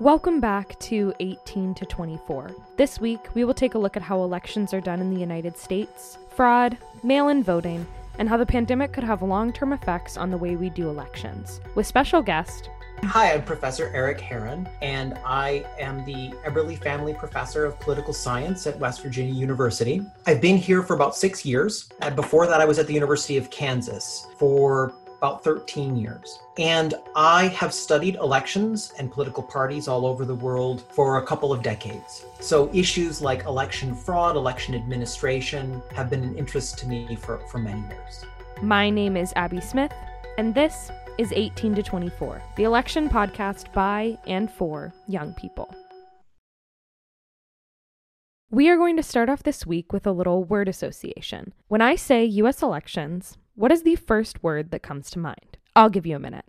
Welcome back to 18 to 24. This week, we will take a look at how elections are done in the United States, fraud, mail in voting, and how the pandemic could have long term effects on the way we do elections. With special guest, Hi, I'm Professor Erik Herron, and I am the Eberly Family Professor of Political Science at West Virginia University. I've been here for about six years. And before that, I was at the University of Kansas for about 13 years. And I have studied elections and political parties all over the world for a couple of decades. So issues like election fraud, election administration have been an interest to me for, for many years. My name is Abby Smith, and this is 18 to 24, the election podcast by and for young people. We are going to start off this week with a little word association. When I say US elections, what is the first word that comes to mind? I'll give you a minute.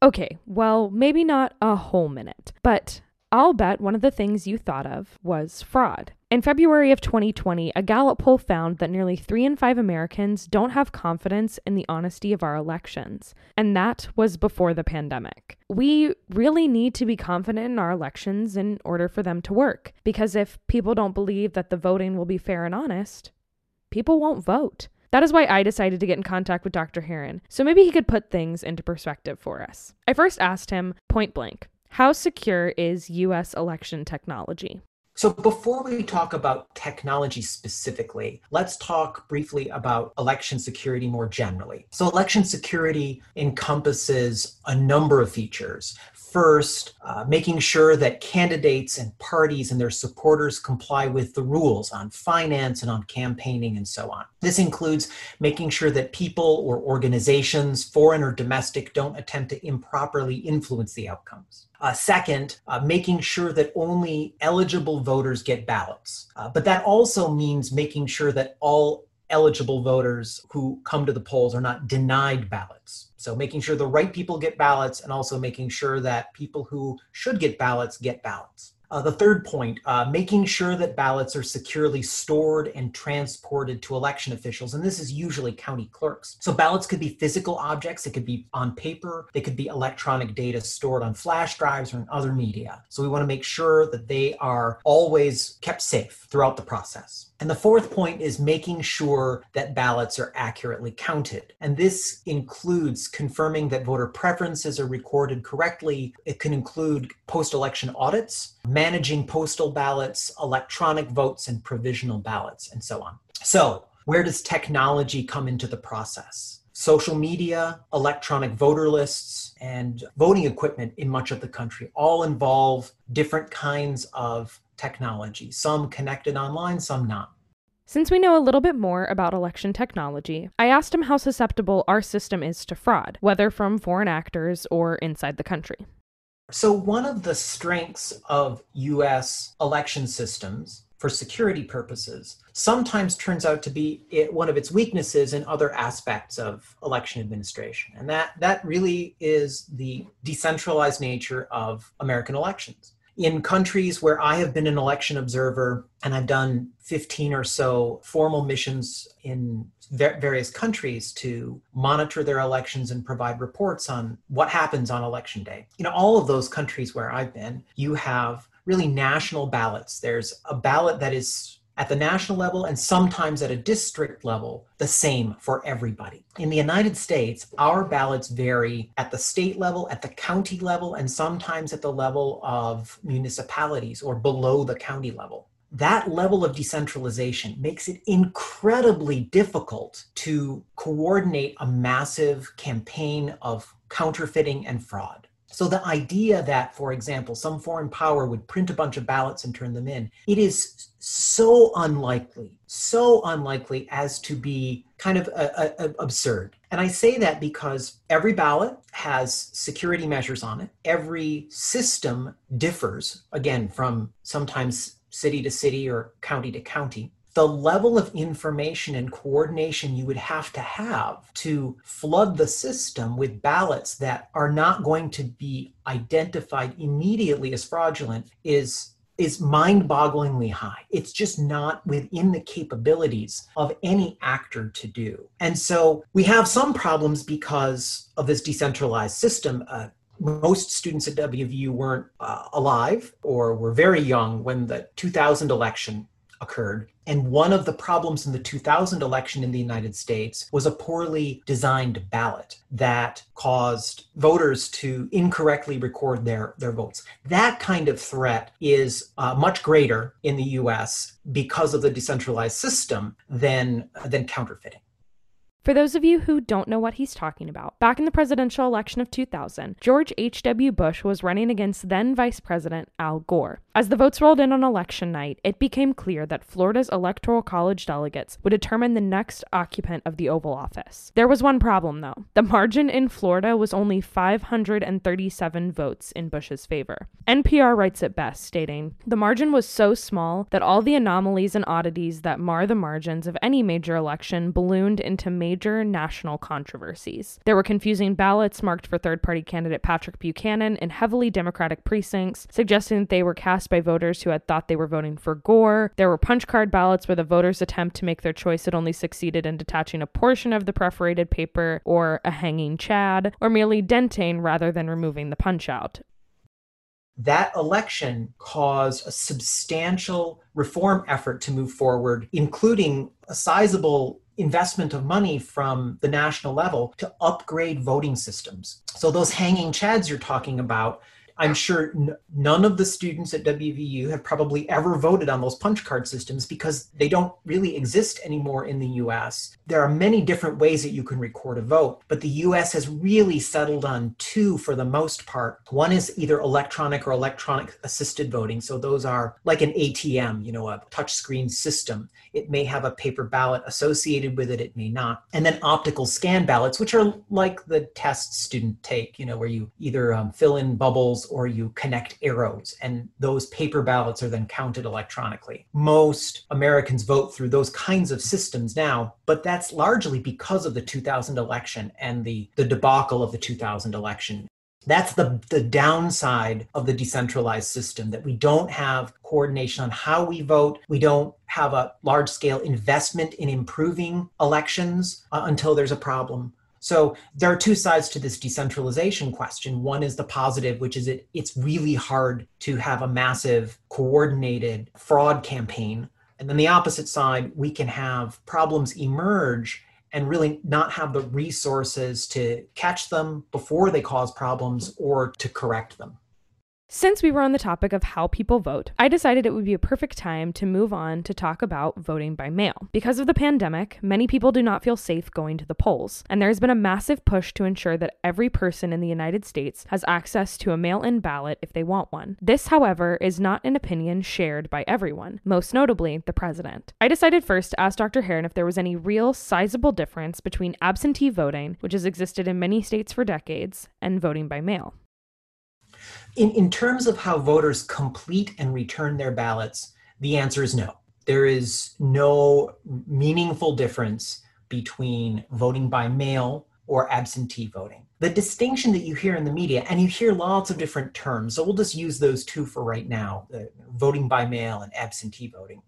Okay, well, maybe not a whole minute, but I'll bet one of the things you thought of was fraud. In February of 2020, a Gallup poll found that nearly three in five Americans don't have confidence in the honesty of our elections. And that was before the pandemic. We really need to be confident in our elections in order for them to work. Because if people don't believe that the voting will be fair and honest, people won't vote. That is why I decided to get in contact with Dr. Herron, so maybe he could put things into perspective for us. I first asked him point blank How secure is US election technology? So, before we talk about technology specifically, let's talk briefly about election security more generally. So, election security encompasses a number of features. First, uh, making sure that candidates and parties and their supporters comply with the rules on finance and on campaigning and so on. This includes making sure that people or organizations, foreign or domestic, don't attempt to improperly influence the outcomes. Uh, second, uh, making sure that only eligible voters get ballots. Uh, but that also means making sure that all eligible voters who come to the polls are not denied ballots. So making sure the right people get ballots and also making sure that people who should get ballots get ballots. Uh, the third point, uh, making sure that ballots are securely stored and transported to election officials, and this is usually county clerks. So ballots could be physical objects, it could be on paper, they could be electronic data stored on flash drives or in other media. So we want to make sure that they are always kept safe throughout the process. And the fourth point is making sure that ballots are accurately counted. And this includes confirming that voter preferences are recorded correctly. It can include post election audits, managing postal ballots, electronic votes, and provisional ballots, and so on. So, where does technology come into the process? Social media, electronic voter lists, and voting equipment in much of the country all involve different kinds of technology, some connected online, some not. Since we know a little bit more about election technology, I asked him how susceptible our system is to fraud, whether from foreign actors or inside the country. So, one of the strengths of US election systems for security purposes sometimes turns out to be it, one of its weaknesses in other aspects of election administration. And that, that really is the decentralized nature of American elections in countries where I have been an election observer and I've done 15 or so formal missions in various countries to monitor their elections and provide reports on what happens on election day. You know, all of those countries where I've been, you have really national ballots. There's a ballot that is at the national level and sometimes at a district level the same for everybody. In the United States, our ballots vary at the state level, at the county level, and sometimes at the level of municipalities or below the county level. That level of decentralization makes it incredibly difficult to coordinate a massive campaign of counterfeiting and fraud. So the idea that, for example, some foreign power would print a bunch of ballots and turn them in, it is so unlikely, so unlikely as to be kind of a, a, a absurd. And I say that because every ballot has security measures on it. Every system differs, again, from sometimes city to city or county to county the level of information and coordination you would have to have to flood the system with ballots that are not going to be identified immediately as fraudulent is is mind-bogglingly high. It's just not within the capabilities of any actor to do. And so we have some problems because of this decentralized system. Uh, most students at WVU weren't uh, alive or were very young when the 2000 election occurred. And one of the problems in the 2000 election in the United States was a poorly designed ballot that caused voters to incorrectly record their, their votes. That kind of threat is uh, much greater in the US because of the decentralized system than, than counterfeiting. For those of you who don't know what he's talking about, back in the presidential election of 2000, George H.W. Bush was running against then Vice President Al Gore. As the votes rolled in on election night, it became clear that Florida's Electoral College delegates would determine the next occupant of the Oval Office. There was one problem, though. The margin in Florida was only 537 votes in Bush's favor. NPR writes it best, stating The margin was so small that all the anomalies and oddities that mar the margins of any major election ballooned into major major national controversies. There were confusing ballots marked for third party candidate Patrick Buchanan in heavily Democratic precincts, suggesting that they were cast by voters who had thought they were voting for Gore. There were punch card ballots where the voters' attempt to make their choice had only succeeded in detaching a portion of the perforated paper or a hanging chad, or merely denting rather than removing the punch out that election caused a substantial reform effort to move forward, including a sizable investment of money from the national level to upgrade voting systems. So those hanging chads you're talking about I'm sure n- none of the students at WVU have probably ever voted on those punch card systems because they don't really exist anymore in the US. There are many different ways that you can record a vote, but the US has really settled on two for the most part. One is either electronic or electronic assisted voting. So those are like an ATM, you know, a touchscreen system. It may have a paper ballot associated with it, it may not. And then optical scan ballots, which are like the tests students take, you know, where you either um, fill in bubbles or you connect arrows, and those paper ballots are then counted electronically. Most Americans vote through those kinds of systems now, but that's largely because of the 2000 election and the, the debacle of the 2000 election. That's the, the downside of the decentralized system that we don't have coordination on how we vote. We don't have a large scale investment in improving elections uh, until there's a problem. So there are two sides to this decentralization question. One is the positive, which is it, it's really hard to have a massive coordinated fraud campaign. And then the opposite side, we can have problems emerge and really not have the resources to catch them before they cause problems or to correct them. Since we were on the topic of how people vote, I decided it would be a perfect time to move on to talk about voting by mail. Because of the pandemic, many people do not feel safe going to the polls, and there has been a massive push to ensure that every person in the United States has access to a mail in ballot if they want one. This, however, is not an opinion shared by everyone, most notably the president. I decided first to ask Dr. Herron if there was any real sizable difference between absentee voting, which has existed in many states for decades, and voting by mail. In, in terms of how voters complete and return their ballots, the answer is no. There is no meaningful difference between voting by mail or absentee voting. The distinction that you hear in the media, and you hear lots of different terms, so we'll just use those two for right now voting by mail and absentee voting.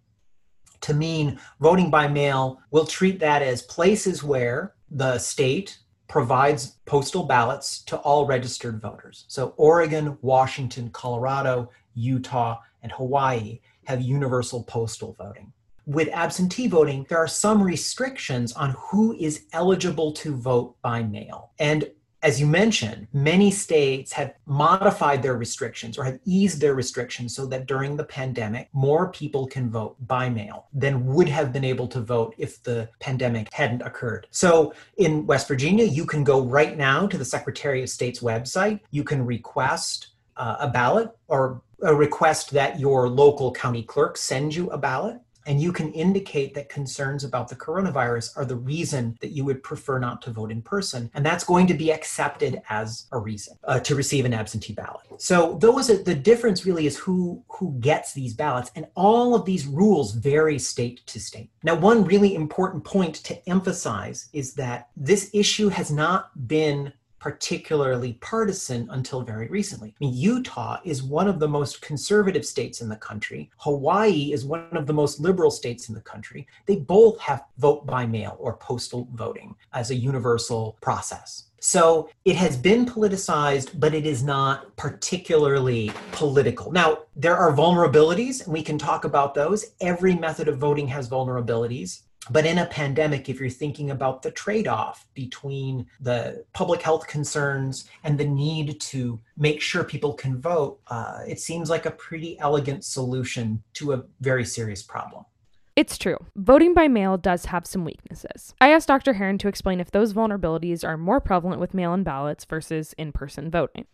To mean voting by mail, we'll treat that as places where the state provides postal ballots to all registered voters. So Oregon, Washington, Colorado, Utah, and Hawaii have universal postal voting. With absentee voting, there are some restrictions on who is eligible to vote by mail. And as you mentioned, many states have modified their restrictions or have eased their restrictions so that during the pandemic, more people can vote by mail than would have been able to vote if the pandemic hadn't occurred. So in West Virginia, you can go right now to the Secretary of State's website. You can request uh, a ballot or a request that your local county clerk send you a ballot and you can indicate that concerns about the coronavirus are the reason that you would prefer not to vote in person. And that's going to be accepted as a reason uh, to receive an absentee ballot. So those are, the difference really is who who gets these ballots. And all of these rules vary state to state. Now, one really important point to emphasize is that this issue has not been particularly partisan until very recently. I mean, Utah is one of the most conservative states in the country. Hawaii is one of the most liberal states in the country. They both have vote by mail or postal voting as a universal process. So it has been politicized, but it is not particularly political. Now, there are vulnerabilities, and we can talk about those. Every method of voting has vulnerabilities. But in a pandemic, if you're thinking about the trade off between the public health concerns and the need to make sure people can vote, uh, it seems like a pretty elegant solution to a very serious problem. It's true. Voting by mail does have some weaknesses. I asked Dr. Herron to explain if those vulnerabilities are more prevalent with mail in ballots versus in person voting.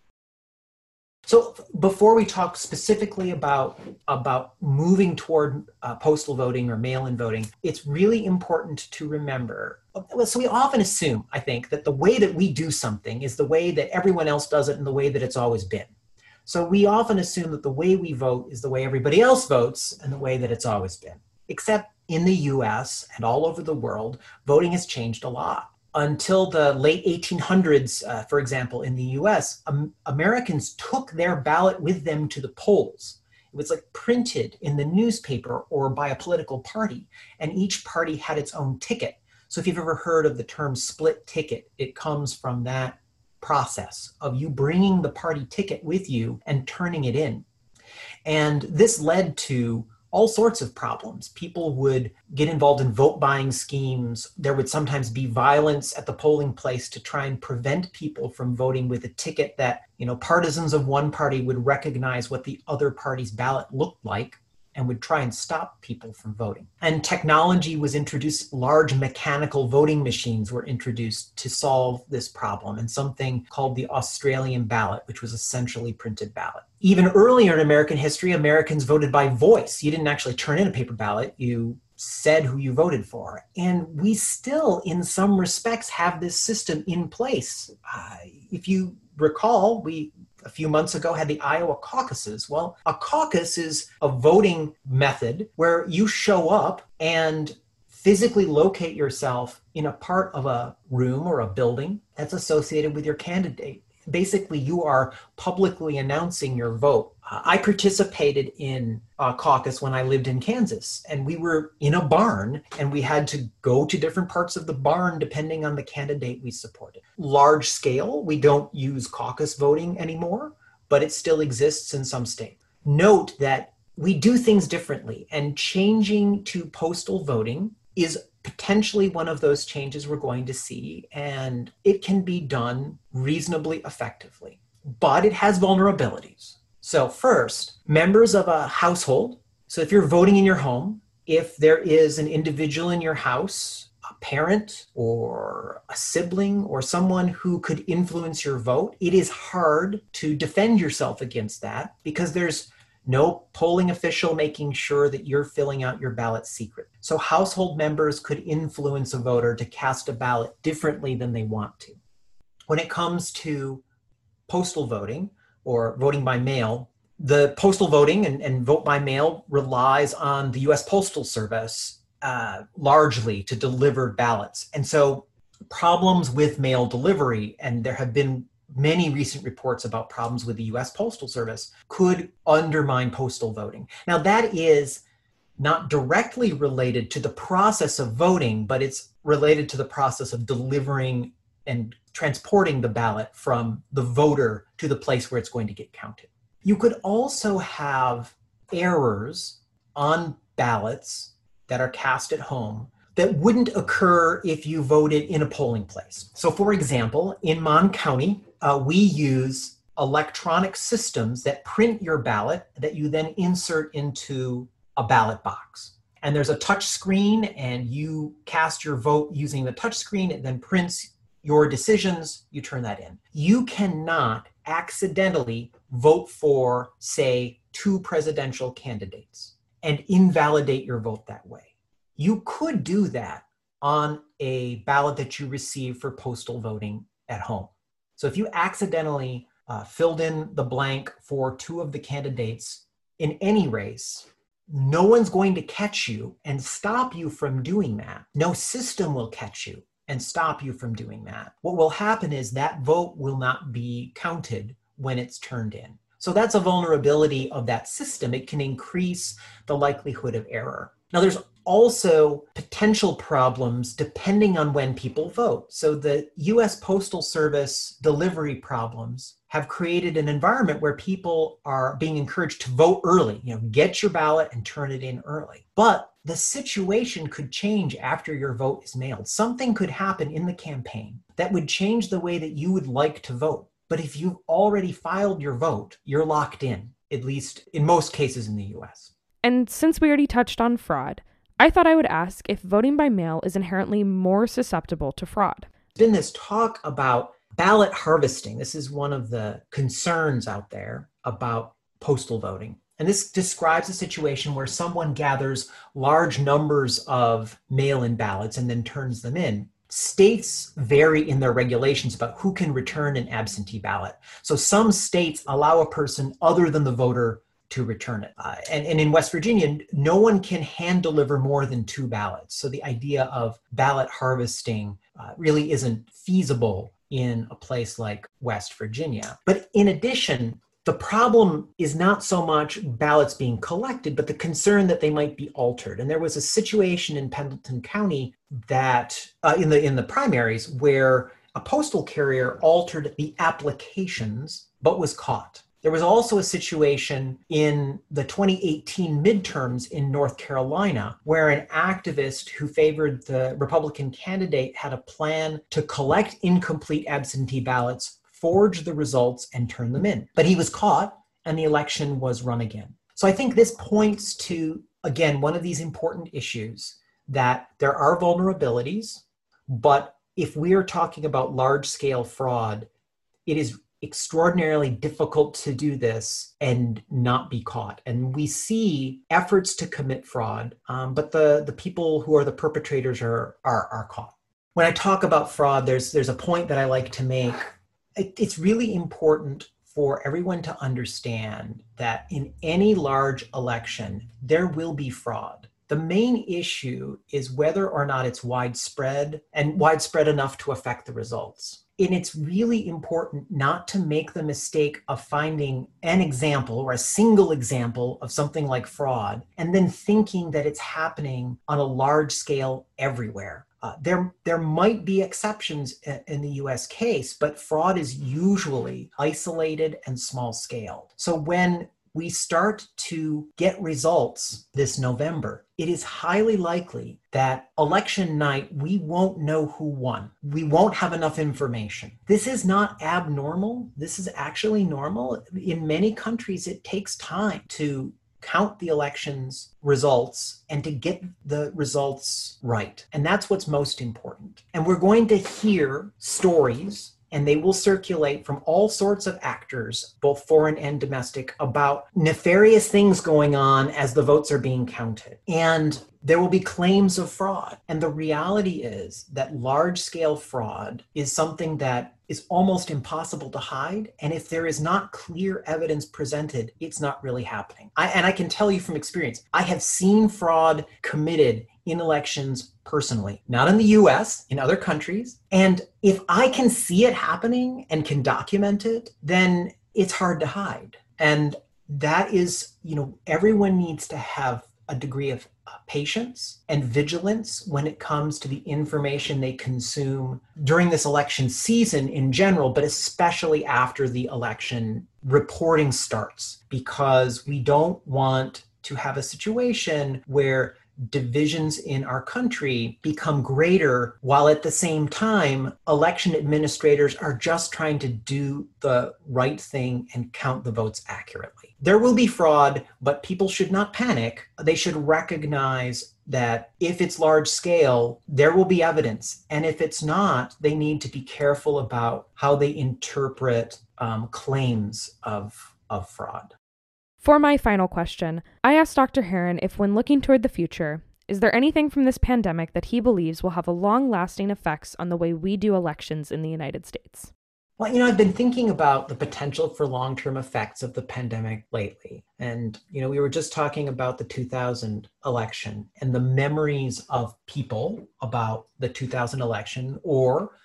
So before we talk specifically about about moving toward uh, postal voting or mail-in voting, it's really important to remember. So we often assume, I think, that the way that we do something is the way that everyone else does it and the way that it's always been. So we often assume that the way we vote is the way everybody else votes and the way that it's always been except in the US and all over the world, voting has changed a lot. Until the late 1800s, uh, for example, in the US, um, Americans took their ballot with them to the polls. It was like printed in the newspaper or by a political party, and each party had its own ticket. So if you've ever heard of the term split ticket, it comes from that process of you bringing the party ticket with you and turning it in. And this led to all sorts of problems. People would get involved in vote buying schemes. There would sometimes be violence at the polling place to try and prevent people from voting with a ticket that, you know, partisans of one party would recognize what the other party's ballot looked like and would try and stop people from voting. And technology was introduced, large mechanical voting machines were introduced to solve this problem, and something called the Australian ballot, which was essentially printed ballot. Even earlier in American history, Americans voted by voice. You didn't actually turn in a paper ballot, you said who you voted for. And we still, in some respects, have this system in place. Uh, if you recall, we a few months ago had the Iowa caucuses. Well, a caucus is a voting method where you show up and physically locate yourself in a part of a room or a building that's associated with your candidate. Basically, you are publicly announcing your vote I participated in a caucus when I lived in Kansas, and we were in a barn, and we had to go to different parts of the barn depending on the candidate we supported. Large scale, we don't use caucus voting anymore, but it still exists in some states. Note that we do things differently, and changing to postal voting is potentially one of those changes we're going to see, and it can be done reasonably effectively. But it has vulnerabilities so, first, members of a household. So, if you're voting in your home, if there is an individual in your house, a parent or a sibling or someone who could influence your vote, it is hard to defend yourself against that because there's no polling official making sure that you're filling out your ballot secret. So, household members could influence a voter to cast a ballot differently than they want to. When it comes to postal voting, or voting by mail, the postal voting and, and vote by mail relies on the US Postal Service uh, largely to deliver ballots. And so problems with mail delivery, and there have been many recent reports about problems with the US Postal Service, could undermine postal voting. Now, that is not directly related to the process of voting, but it's related to the process of delivering and transporting the ballot from the voter to the place where it's going to get counted. You could also have errors on ballots that are cast at home that wouldn't occur if you voted in a polling place. So, for example, in Mon County, uh, we use electronic systems that print your ballot that you then insert into a ballot box. And there's a touch screen, and you cast your vote using the touch screen. It then prints your decisions, you turn that in. You cannot accidentally vote for, say, two presidential candidates and invalidate your vote that way. You could do that on a ballot that you receive for postal voting at home. So if you accidentally uh, filled in the blank for two of the candidates in any race, no one's going to catch you and stop you from doing that. No system will catch you and stop you from doing that. What will happen is that vote will not be counted when it's turned in. So that's a vulnerability of that system. It can increase the likelihood of error. Now, there's also potential problems depending on when people vote. So the US Postal Service delivery problems have created an environment where people are being encouraged to vote early, you know, get your ballot and turn it in early. But the situation could change after your vote is mailed. Something could happen in the campaign that would change the way that you would like to vote. But if you've already filed your vote, you're locked in, at least in most cases in the US. And since we already touched on fraud, I thought I would ask if voting by mail is inherently more susceptible to fraud. There's been this talk about ballot harvesting. This is one of the concerns out there about postal voting. And this describes a situation where someone gathers large numbers of mail in ballots and then turns them in. States vary in their regulations about who can return an absentee ballot. So some states allow a person other than the voter to return it. Uh, and, and in West Virginia, no one can hand deliver more than two ballots. So the idea of ballot harvesting uh, really isn't feasible in a place like West Virginia. But in addition, the problem is not so much ballots being collected, but the concern that they might be altered. And there was a situation in Pendleton County that uh, in the in the primaries where a postal carrier altered the applications but was caught. There was also a situation in the 2018 midterms in North Carolina where an activist who favored the Republican candidate had a plan to collect incomplete absentee ballots, forge the results, and turn them in. But he was caught and the election was run again. So I think this points to, again, one of these important issues that there are vulnerabilities, but if we are talking about large scale fraud, it is extraordinarily difficult to do this and not be caught. And we see efforts to commit fraud, um, but the, the people who are the perpetrators are, are, are caught. When I talk about fraud, there's, there's a point that I like to make. It, it's really important for everyone to understand that in any large election, there will be fraud. The main issue is whether or not it's widespread and widespread enough to affect the results and it's really important not to make the mistake of finding an example or a single example of something like fraud and then thinking that it's happening on a large scale everywhere. Uh, there, there might be exceptions in the US case, but fraud is usually isolated and small scale. So when we start to get results this November, it is highly likely that election night we won't know who won. We won't have enough information. This is not abnormal. This is actually normal. In many countries, it takes time to count the election's results and to get the results right. And that's what's most important. And we're going to hear stories and they will circulate from all sorts of actors, both foreign and domestic, about nefarious things going on as the votes are being counted. And there will be claims of fraud. And the reality is that large scale fraud is something that is almost impossible to hide. And if there is not clear evidence presented, it's not really happening. I, and I can tell you from experience, I have seen fraud committed in elections personally, not in the US, in other countries. And if I can see it happening and can document it, then it's hard to hide. And that is, you know, everyone needs to have a degree of uh, patience and vigilance when it comes to the information they consume during this election season in general, but especially after the election reporting starts, because we don't want to have a situation where divisions in our country become greater while at the same time election administrators are just trying to do the right thing and count the votes accurately. There will be fraud, but people should not panic. They should recognize that if it's large scale, there will be evidence. And if it's not, they need to be careful about how they interpret um, claims of, of fraud. For my final question, I asked Dr. Herron if, when looking toward the future, is there anything from this pandemic that he believes will have a long lasting effects on the way we do elections in the United States? Well, you know, I've been thinking about the potential for long term effects of the pandemic lately. And, you know, we were just talking about the 2000 election and the memories of people about the 2000 election, or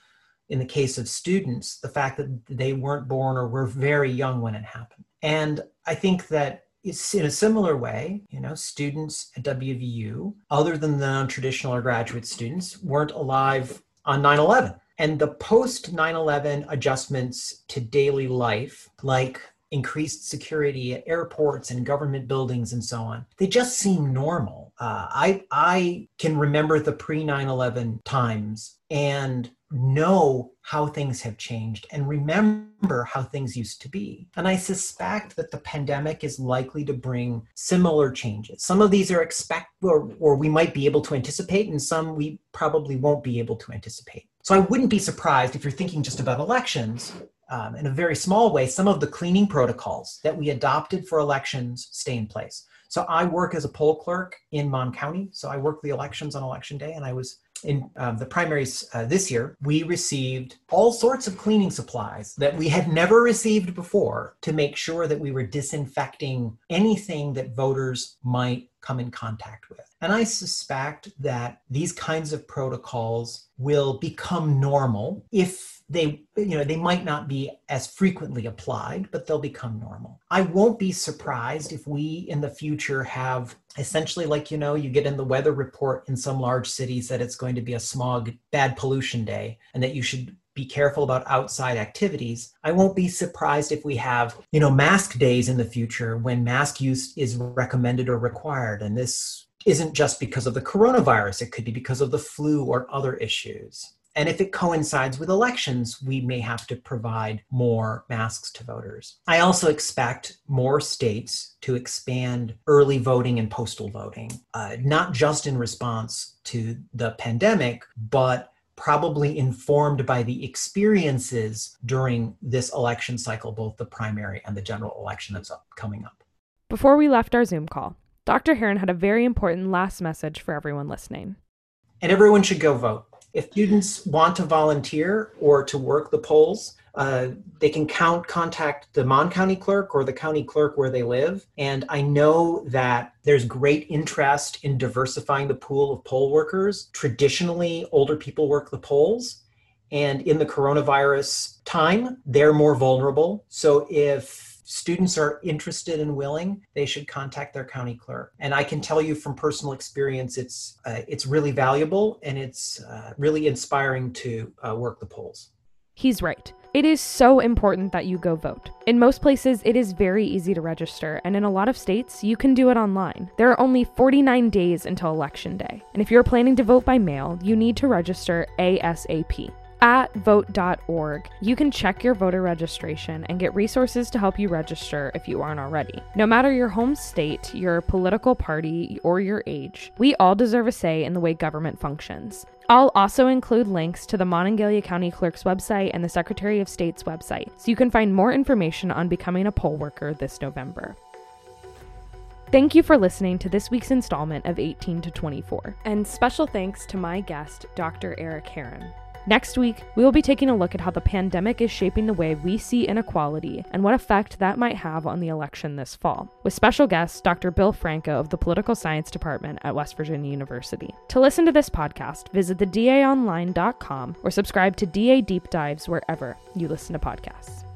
in the case of students, the fact that they weren't born or were very young when it happened. And I think that it's in a similar way, you know, students at WVU, other than the non-traditional or graduate students, weren't alive on 9/11. And the post 9/11 adjustments to daily life, like increased security at airports and government buildings and so on. They just seem normal. Uh, I I can remember the pre 9/11 times and know how things have changed and remember how things used to be. And I suspect that the pandemic is likely to bring similar changes. Some of these are expect or, or we might be able to anticipate, and some we probably won't be able to anticipate. So I wouldn't be surprised if you're thinking just about elections um, in a very small way, some of the cleaning protocols that we adopted for elections stay in place. So I work as a poll clerk in Mon County. So I work the elections on election day, and I was in um, the primaries uh, this year. We received all sorts of cleaning supplies that we had never received before to make sure that we were disinfecting anything that voters might come in contact with. And I suspect that these kinds of protocols will become normal if they you know they might not be as frequently applied but they'll become normal. I won't be surprised if we in the future have essentially like you know you get in the weather report in some large cities that it's going to be a smog bad pollution day and that you should be careful about outside activities. I won't be surprised if we have you know mask days in the future when mask use is recommended or required. And this isn't just because of the coronavirus. It could be because of the flu or other issues and if it coincides with elections, we may have to provide more masks to voters. I also expect more states to expand early voting and postal voting, uh, not just in response to the pandemic, but probably informed by the experiences during this election cycle, both the primary and the general election that's up, coming up. Before we left our Zoom call, Dr. Herron had a very important last message for everyone listening. And everyone should go vote. If students want to volunteer or to work the polls, uh, they can count contact the Mon County clerk or the county clerk where they live. And I know that there's great interest in diversifying the pool of poll workers. Traditionally, older people work the polls. And in the coronavirus time, they're more vulnerable. So if students are interested and willing, they should contact their county clerk. And I can tell you from personal experience, it's uh, it's really valuable and it's uh, really inspiring to uh, work the polls. He's right. It is so important that you go vote. In most places, it is very easy to register, and in a lot of states, you can do it online. There are only 49 days until Election Day, and if you're planning to vote by mail, you need to register ASAP. At vote.org, you can check your voter registration and get resources to help you register if you aren't already. No matter your home state, your political party, or your age, we all deserve a say in the way government functions. I'll also include links to the Monongalia County Clerk's website and the Secretary of State's website, so you can find more information on becoming a poll worker this November. Thank you for listening to this week's installment of 18 to 24, and special thanks to my guest, Dr. Erik Herron. Next week, we will be taking a look at how the pandemic is shaping the way we see inequality and what effect that might have on the election this fall, with special guest Dr. Bill Franko of the Political Science Department at West Virginia University. To listen to this podcast, visit thedaonline.com or subscribe to DA Deep Dives wherever you listen to podcasts.